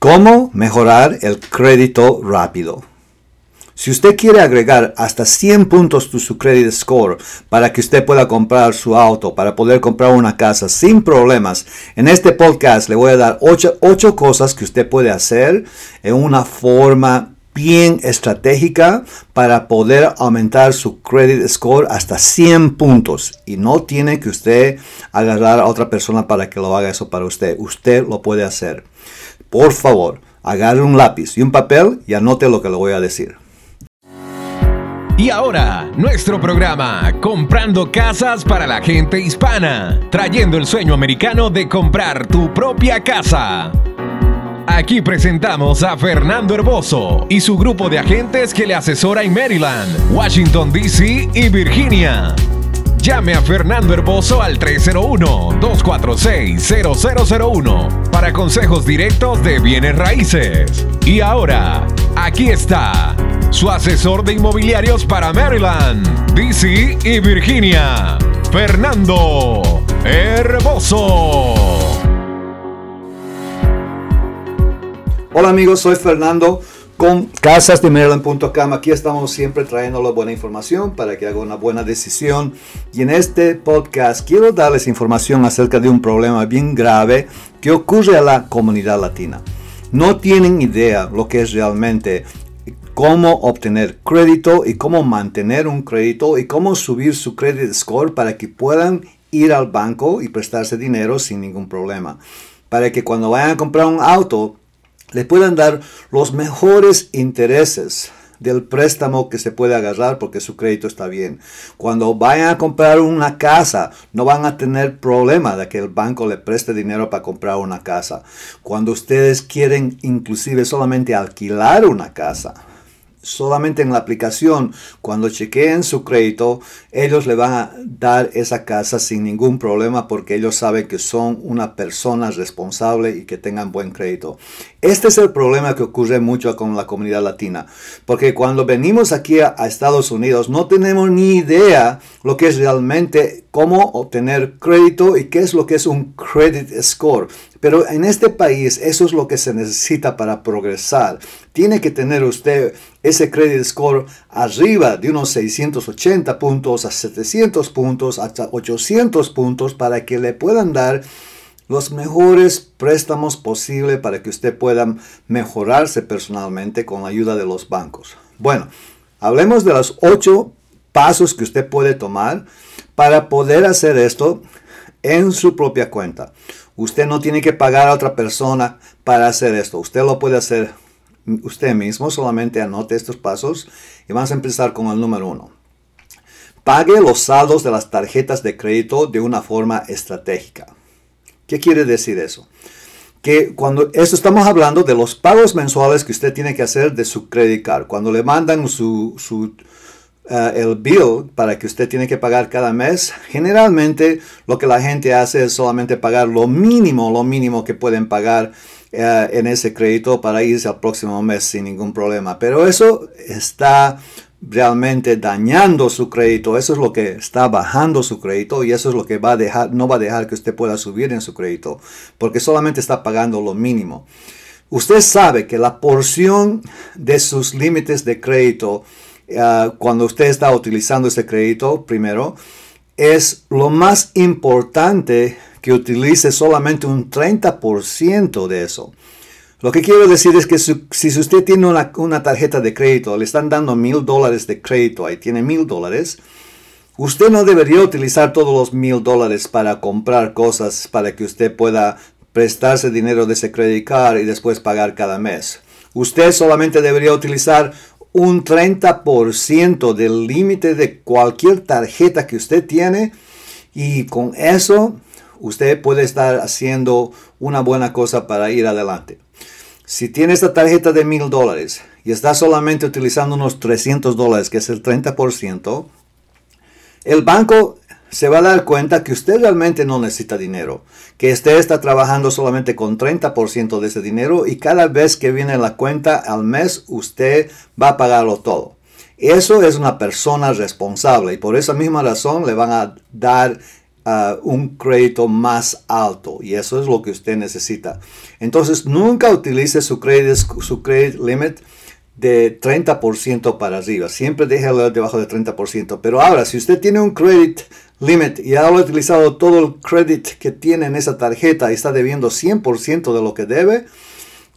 ¿Cómo mejorar el crédito rápido? Si usted quiere agregar hasta 100 puntos de su credit score para que usted pueda comprar su auto, para poder comprar una casa sin problemas, en este podcast le voy a dar 8, cosas que usted puede hacer en una forma bien estratégica para poder aumentar su credit score hasta 100 puntos. Y no tiene que usted agarrar a otra persona para que lo haga eso para usted. Usted lo puede hacer por favor, agarre un lápiz y un papel y anote lo que le voy a decir. Y ahora, nuestro programa, Comprando Casas para la gente hispana, trayendo el sueño americano de comprar tu propia casa. Aquí presentamos a Fernando Herboso y su grupo de agentes que le asesora en Maryland, Washington, D.C. y Virginia. Llame a Fernando Herboso al 301-246-0001 para consejos directos de bienes raíces. Y ahora, aquí está su asesor de inmobiliarios para Maryland, DC y Virginia, Fernando Herboso. Hola amigos, soy Fernando con casasdemaryland.com. Aquí estamos siempre trayéndole buena información para que haga una buena decisión. Y en este podcast quiero darles información acerca de un problema bien grave que ocurre a la comunidad latina. No tienen idea lo que es realmente cómo obtener crédito y cómo mantener un crédito y cómo subir su credit score para que puedan ir al banco y prestarse dinero sin ningún problema. Para que cuando vayan a comprar un auto le puedan dar los mejores intereses del préstamo que se puede agarrar porque su crédito está bien. Cuando vayan a comprar una casa, no van a tener problema de que el banco le preste dinero para comprar una casa. Cuando ustedes quieren inclusive solamente alquilar una casa, solamente en la aplicación, cuando chequeen su crédito, ellos le van a dar esa casa sin ningún problema porque ellos saben que son una persona responsable y que tengan buen crédito. Este es el problema que ocurre mucho con la comunidad latina, porque cuando venimos aquí a, Estados Unidos no tenemos ni idea lo que es realmente cómo obtener crédito y qué es lo que es un credit score. Pero en este país eso es lo que se necesita para progresar. Tiene que tener usted ese credit score arriba de unos 680 puntos a 700 puntos, hasta 800 puntos para que le puedan dar los mejores préstamos posibles para que usted pueda mejorarse personalmente con la ayuda de los bancos. Bueno, hablemos de los ocho pasos que usted puede tomar para poder hacer esto en su propia cuenta. Usted no tiene que pagar a otra persona para hacer esto. Usted lo puede hacer usted mismo. Solamente anote estos pasos y vamos a empezar con el número uno. Pague los saldos de las tarjetas de crédito de una forma estratégica. ¿Qué quiere decir eso? Que cuando esto estamos hablando de los pagos mensuales que usted tiene que hacer de su credit card. Cuando le mandan su, su eh, el bill para que usted tiene que pagar cada mes, generalmente lo que la gente hace es solamente pagar lo mínimo, lo mínimo que pueden pagar eh, en ese crédito para irse al próximo mes sin ningún problema. Pero eso está realmente dañando su crédito, eso es lo que está bajando su crédito y eso es lo que va a dejar, no va a dejar que usted pueda subir en su crédito, porque solamente está pagando lo mínimo. Usted sabe que la porción de sus límites de crédito, ah, cuando usted está utilizando ese crédito, primero, es lo más importante que utilice solamente un 30% de eso. Lo que quiero decir es que si usted tiene una, tarjeta de crédito, le están dando mil dólares de crédito, ahí tiene mil dólares, usted no debería utilizar todos los mil dólares para comprar cosas para que usted pueda prestarse dinero de ese credit card y después pagar cada mes. Usted solamente debería utilizar un 30% del límite de cualquier tarjeta que usted tiene y con eso usted puede estar haciendo una buena cosa para ir adelante. Si tiene esta tarjeta de mil dólares y está solamente utilizando unos 300 dólares, que es el 30%, el banco se va a dar cuenta que usted realmente no necesita dinero, que usted está trabajando solamente con 30% de ese dinero y cada vez que viene la cuenta al mes usted va a pagarlo todo. Eso es una persona responsable y por esa misma razón le van a dar un crédito más alto y eso es lo que usted necesita. Entonces nunca utilice su credit, su credit limit de 30% para arriba. Siempre déjalo debajo de 30%. Pero ahora, si usted tiene un credit limit y ha utilizado todo el credit que tiene en esa tarjeta y está debiendo 100% de lo que debe,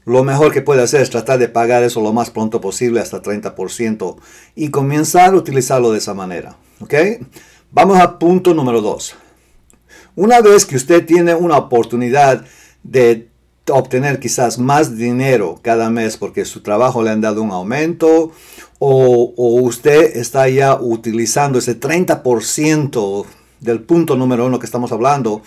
lo mejor que puede hacer es tratar de pagar eso lo más pronto posible, hasta 30%, y comenzar a utilizarlo de esa manera. ¿Ok? Vamos a punto número 2. Una vez que usted tiene una oportunidad de obtener quizás más dinero cada mes porque su trabajo le han dado un aumento o, usted está ya utilizando ese 30% del punto número uno que estamos hablando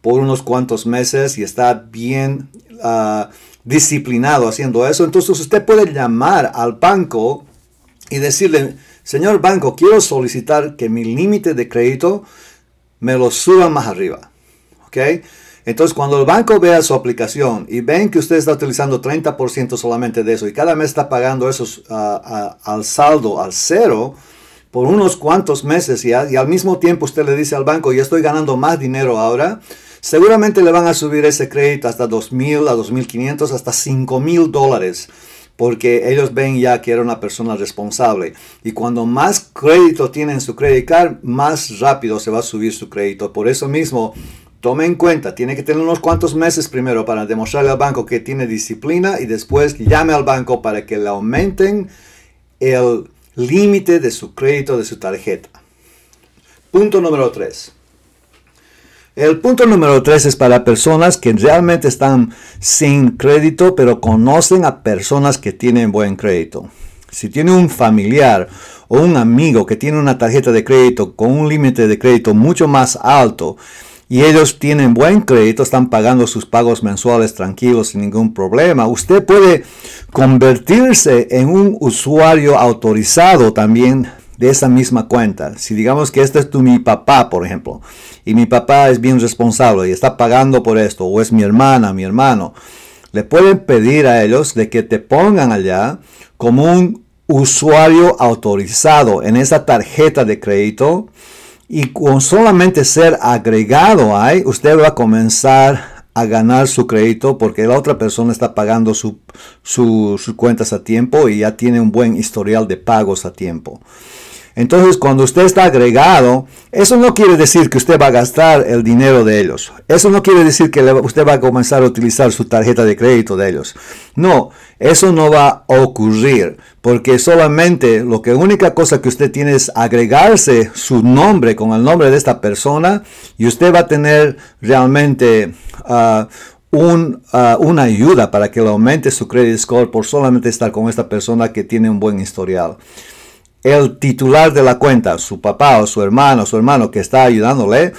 por unos cuantos meses y está bien ah, disciplinado haciendo eso, entonces usted puede llamar al banco y decirle, señor banco, quiero solicitar que mi límite de crédito me lo suba más arriba. ¿Ok? Entonces, cuando el banco vea su aplicación y ven que usted está utilizando 30% solamente de eso y cada mes está pagando eso ah, ah, al saldo, al cero, por unos cuantos meses ya, y al mismo tiempo usted le dice al banco, ya estoy ganando más dinero ahora, seguramente le van a subir ese crédito hasta 2.000, a 2.500, hasta 5.000 dólares porque ellos ven ya que era una persona responsable. Y cuando más crédito tiene en su credit card, más rápido se va a subir su crédito. Por eso mismo, Tome en cuenta, tiene que tener unos cuantos meses primero para demostrarle al banco que tiene disciplina y después llame al banco para que le aumenten el límite de su crédito de su tarjeta. Punto número 3. El punto número 3 es para personas que realmente están sin crédito, pero conocen a personas que tienen buen crédito. Si tiene un familiar o un amigo que tiene una tarjeta de crédito con un límite de crédito mucho más alto, y ellos tienen buen crédito, están pagando sus pagos mensuales tranquilos sin ningún problema. Usted puede convertirse en un usuario autorizado también de esa misma cuenta. Si digamos que este es tu mi papá, por ejemplo, y mi papá es bien responsable y está pagando por esto, o es mi hermana, mi hermano, le pueden pedir a ellos de que te pongan allá como un usuario autorizado en esa tarjeta de crédito y con solamente ser agregado ahí, usted va a comenzar a ganar su crédito porque la otra persona está pagando sus cuentas a tiempo y ya tiene un buen historial de pagos a tiempo. Entonces, cuando usted está agregado, eso no quiere decir que usted va a gastar el dinero de ellos. Eso no quiere decir que usted va a comenzar a utilizar su tarjeta de crédito de ellos. No, eso no va a ocurrir, porque solamente lo que única cosa que usted tiene es agregarse su nombre con el nombre de esta persona y usted va a tener realmente ah, ah, una ayuda para que le aumente su credit score por solamente estar con esta persona que tiene un buen historial el titular de la cuenta, su papá o su hermano, su hermano que está ayudándole,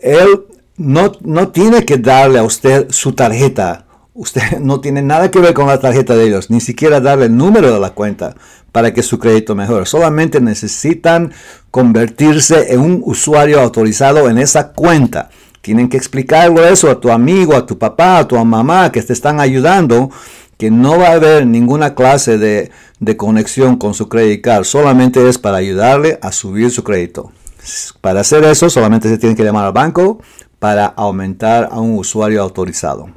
él no, no tiene que darle a usted su tarjeta. Usted no tiene nada que ver con la tarjeta de ellos, ni siquiera darle el número de la cuenta para que su crédito mejore. Solamente necesitan convertirse en un usuario autorizado en esa cuenta. Tienen que explicarlo eso a tu amigo, a tu papá, a tu mamá que te están ayudando que no va a haber ninguna clase de, conexión con su credit card, solamente es para ayudarle a subir su crédito. Para hacer eso solamente se tiene que llamar al banco para aumentar a un usuario autorizado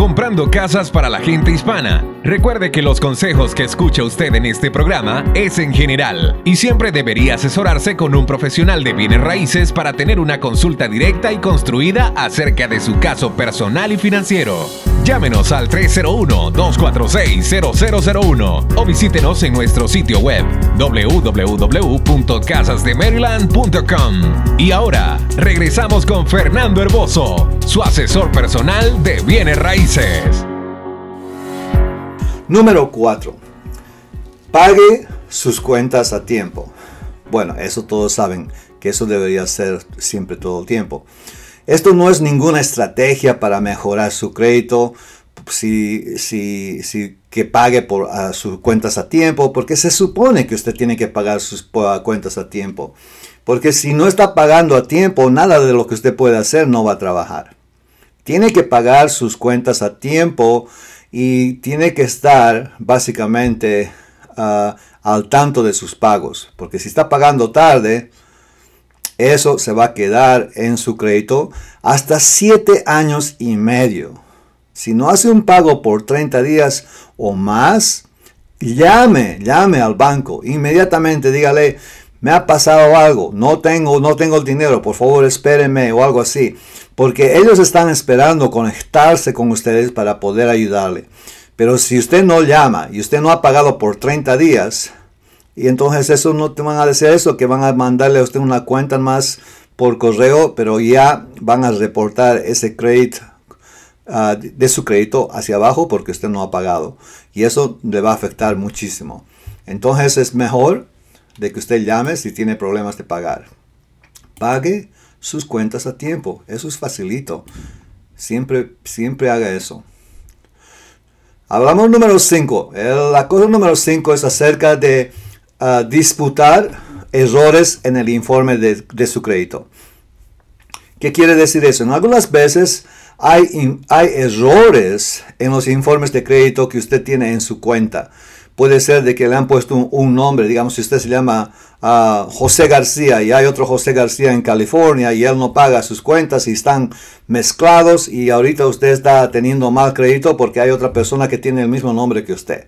comprando casas para la gente hispana. Recuerde que los consejos que escucha usted en este programa es en general y siempre debería asesorarse con un profesional de bienes raíces para tener una consulta directa y construida acerca de su caso personal y financiero. Llámenos al 301-246-0001 o visítenos en nuestro sitio web www.casasdemaryland.com. Y ahora, regresamos con Fernando Herboso, su asesor personal de bienes raíces. Número 4. Pague sus cuentas a tiempo. Bueno, eso todos saben que eso debería ser siempre todo el tiempo. Esto no es ninguna estrategia para mejorar su crédito, si, si, si que pague por sus cuentas a tiempo, porque se supone que usted tiene que pagar sus cuentas a tiempo. Porque si no está pagando a tiempo, nada de lo que usted puede hacer no va a trabajar. Tiene que pagar sus cuentas a tiempo y tiene que estar básicamente ah, al tanto de sus pagos. Porque si está pagando tarde, eso se va a quedar en su crédito hasta 7 años y medio. Si no hace un pago por 30 días o más, llame, llame al banco. Inmediatamente dígale, me ha pasado algo, no tengo, no tengo el dinero, por favor espérenme o algo así. Porque ellos están esperando conectarse con ustedes para poder ayudarle. Pero si usted no llama y usted no ha pagado por 30 días, y entonces eso no te van a decir eso, que van a mandarle a usted una cuenta más por correo, pero ya van a reportar ese crédito ah, de su crédito hacia abajo porque usted no ha pagado. Y eso le va a afectar muchísimo. Entonces es mejor de que usted llame si tiene problemas de pagar. Pague sus cuentas a tiempo. Eso es facilito. Siempre, siempre haga eso. Hablamos número 5. La cosa número 5 es acerca de ah, disputar errores en el informe de, de, su crédito. ¿Qué quiere decir eso? En algunas veces hay, hay errores en los informes de crédito que usted tiene en su cuenta puede ser de que le han puesto un, nombre, digamos, si usted se llama ah, José García y hay otro José García en California y él no paga sus cuentas y están mezclados y ahorita usted está teniendo mal crédito porque hay otra persona que tiene el mismo nombre que usted.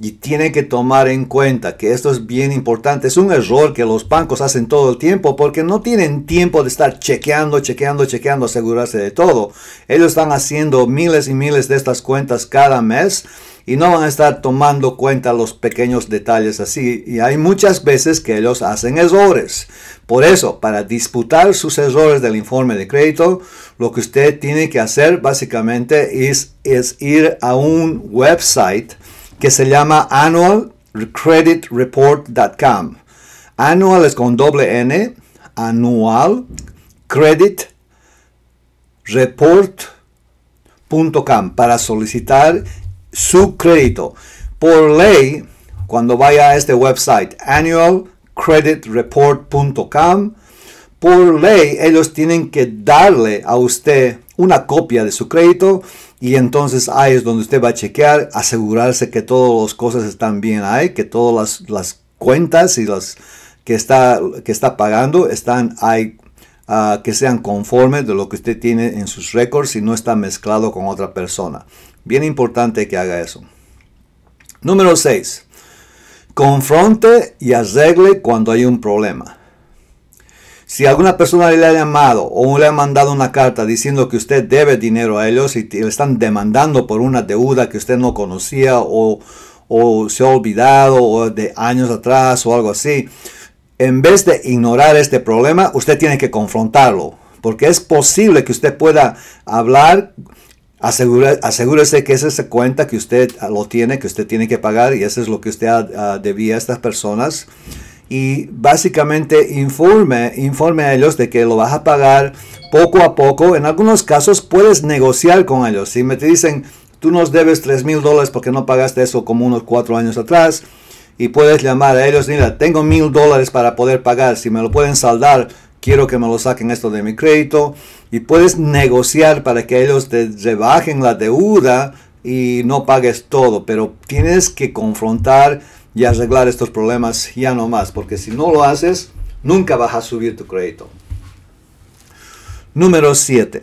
Y tiene que tomar en cuenta que esto es bien importante. Es un error que los bancos hacen todo el tiempo porque no tienen tiempo de estar chequeando, chequeando, chequeando, asegurarse de todo. Ellos están haciendo miles y miles de estas cuentas cada mes y no van a estar tomando cuenta los pequeños detalles así. Y hay muchas veces que ellos hacen errores. Por eso, para disputar sus errores del informe de crédito, lo que usted tiene que hacer básicamente es, es ir a un website que se llama annualcreditreport.com. Annual es con doble N, anual credit para solicitar su crédito. Por ley, cuando vaya a este website, annualcreditreport.com, por ley ellos tienen que darle a usted una copia de su crédito y entonces ahí es donde usted va a chequear, asegurarse que todas las cosas están bien ahí, que todas las, cuentas y las que está, que está pagando están ahí, ah, que sean conformes de lo que usted tiene en sus récords y no está mezclado con otra persona. Bien importante que haga eso. Número 6. Confronte y arregle cuando hay un problema. Si alguna persona le ha llamado o le ha mandado una carta diciendo que usted debe dinero a ellos y le están demandando por una deuda que usted no conocía o, o se ha olvidado de años atrás o algo así, en vez de ignorar este problema, usted tiene que confrontarlo. Porque es posible que usted pueda hablar asegúrese que esa es cuenta que usted lo tiene, que usted tiene que pagar y eso es lo que usted uh, debía a estas personas. Y básicamente informe, informe a ellos de que lo vas a pagar poco a poco. En algunos casos puedes negociar con ellos. Si me te dicen, tú nos debes 3 mil dólares porque no pagaste eso como unos 4 años atrás, y puedes llamar a ellos, mira, tengo mil dólares para poder pagar, si me lo pueden saldar, quiero que me lo saquen esto de mi crédito y puedes negociar para que ellos te rebajen la deuda y no pagues todo, pero tienes que confrontar y arreglar estos problemas ya no más, porque si no lo haces, nunca vas a subir tu crédito. Número 7.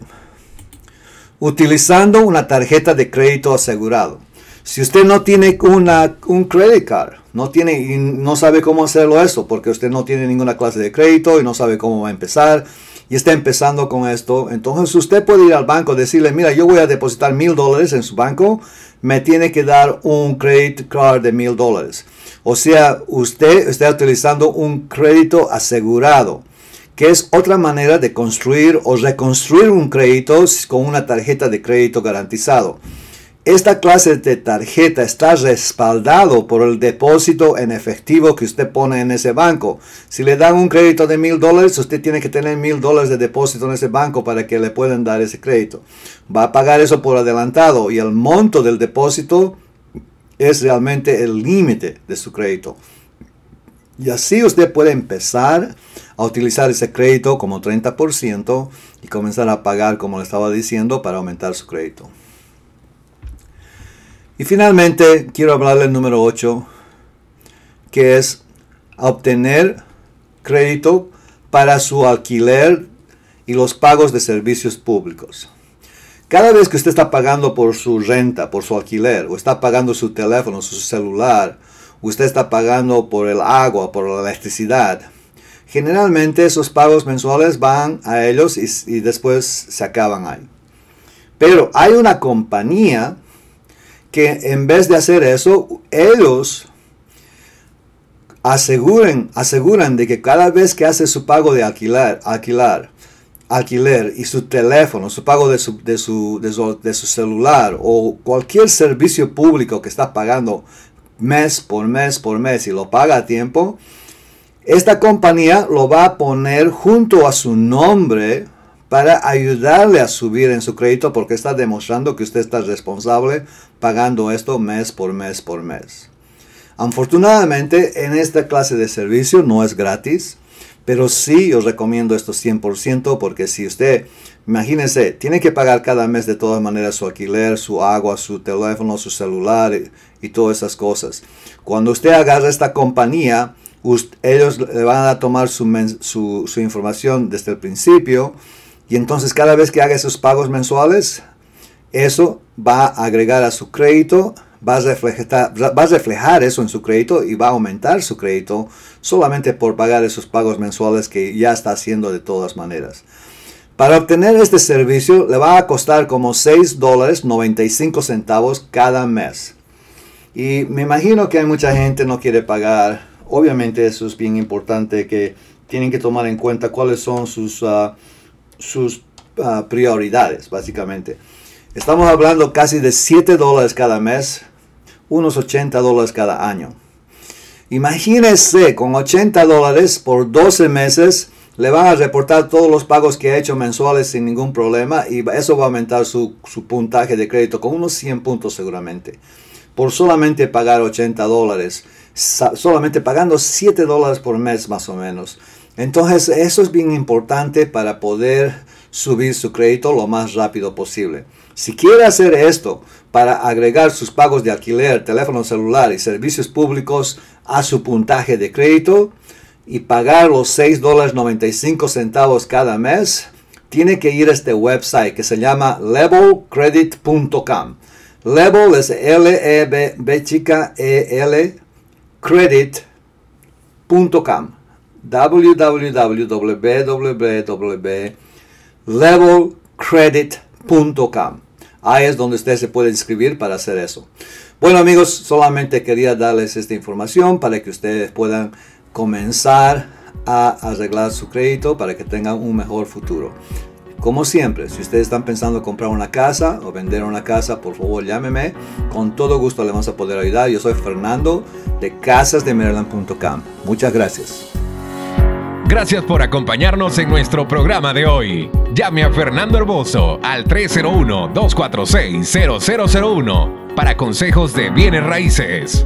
Utilizando una tarjeta de crédito asegurado. Si usted no tiene una, un credit card, no tiene y no sabe cómo hacerlo eso, porque usted no tiene ninguna clase de crédito y no sabe cómo va a empezar y está empezando con esto, entonces usted puede ir al banco decirle, mira, yo voy a depositar mil dólares en su banco, me tiene que dar un credit card de mil dólares. O sea, usted está utilizando un crédito asegurado que es otra manera de construir o reconstruir un crédito con una tarjeta de crédito garantizado. Esta clase de tarjeta está respaldado por el depósito en efectivo que usted pone en ese banco. Si le dan un crédito de mil dólares, usted tiene que tener mil dólares de depósito en ese banco para que le puedan dar ese crédito. Va a pagar eso por adelantado y el monto del depósito es realmente el límite de su crédito. Y así usted puede empezar a utilizar ese crédito como 30% y comenzar a pagar, como le estaba diciendo, para aumentar su crédito. Y finalmente quiero hablarle del número 8, que es obtener crédito para su alquiler y los pagos de servicios públicos. Cada vez que usted está pagando por su renta, por su alquiler, o está pagando su teléfono, su celular, usted está pagando por el agua, por la electricidad, generalmente esos pagos mensuales van a ellos y, y después se acaban ahí. Pero hay una compañía que en vez de hacer eso, ellos aseguren, aseguran de que cada vez que hace su pago de alquiler, alquilar, alquiler y su teléfono, su pago de su, de su, de su, celular o cualquier servicio público que está pagando mes por mes por mes y lo paga a tiempo, esta compañía lo va a poner junto a su nombre para ayudarle a subir en su crédito porque está demostrando que usted está responsable pagando esto mes por mes por mes. Afortunadamente en esta clase de servicio no es gratis, pero sí os recomiendo esto 100% porque si usted, imagínese, tiene que pagar cada mes de todas maneras su alquiler, su agua, su teléfono, su celular y, todas esas cosas. Cuando usted agarra esta compañía, ellos le van a tomar su, su información desde el principio y entonces cada vez que haga esos pagos mensuales, eso va a agregar a su crédito va a, reflejar, va a reflejar eso en su crédito y va a aumentar su crédito solamente por pagar esos pagos mensuales que ya está haciendo de todas maneras. Para obtener este servicio le va a costar como 6 dólares 95 centavos cada mes. Y me imagino que hay mucha gente no quiere pagar. Obviamente eso es bien importante que tienen que tomar en cuenta cuáles son sus, ah, sus ah, prioridades, básicamente. Estamos hablando casi de 7 dólares cada mes unos 80 dólares cada año. Imagínese con 80 dólares por 12 meses le van a reportar todos los pagos que ha hecho mensuales sin ningún problema y eso va a aumentar su, puntaje de crédito con unos 100 puntos seguramente. Por solamente pagar 80 dólares, solamente pagando 7 dólares por mes más o menos. Entonces eso es bien importante para poder subir su crédito lo más rápido posible. Si quiere hacer esto para agregar sus pagos de alquiler, teléfono celular y servicios públicos a su puntaje de crédito y pagar los 6 dólares 95 centavos cada mes, tiene que ir a este website que se llama levelcredit.com. Level es L-E-B chica E-L credit.com www.levelcredit.com Ahí es donde usted se puede inscribir para hacer eso. Bueno amigos, solamente quería darles esta información para que ustedes puedan comenzar a arreglar su crédito para que tengan un mejor futuro. Como siempre, si ustedes están pensando comprar una casa o vender una casa, por favor llámeme. Con todo gusto le vamos a poder ayudar. Yo soy Fernando de casasdemaryland.com. Muchas gracias. Gracias por acompañarnos en nuestro programa de hoy. Llame a Fernando Herboso al 301-246-0001 para consejos de bienes raíces.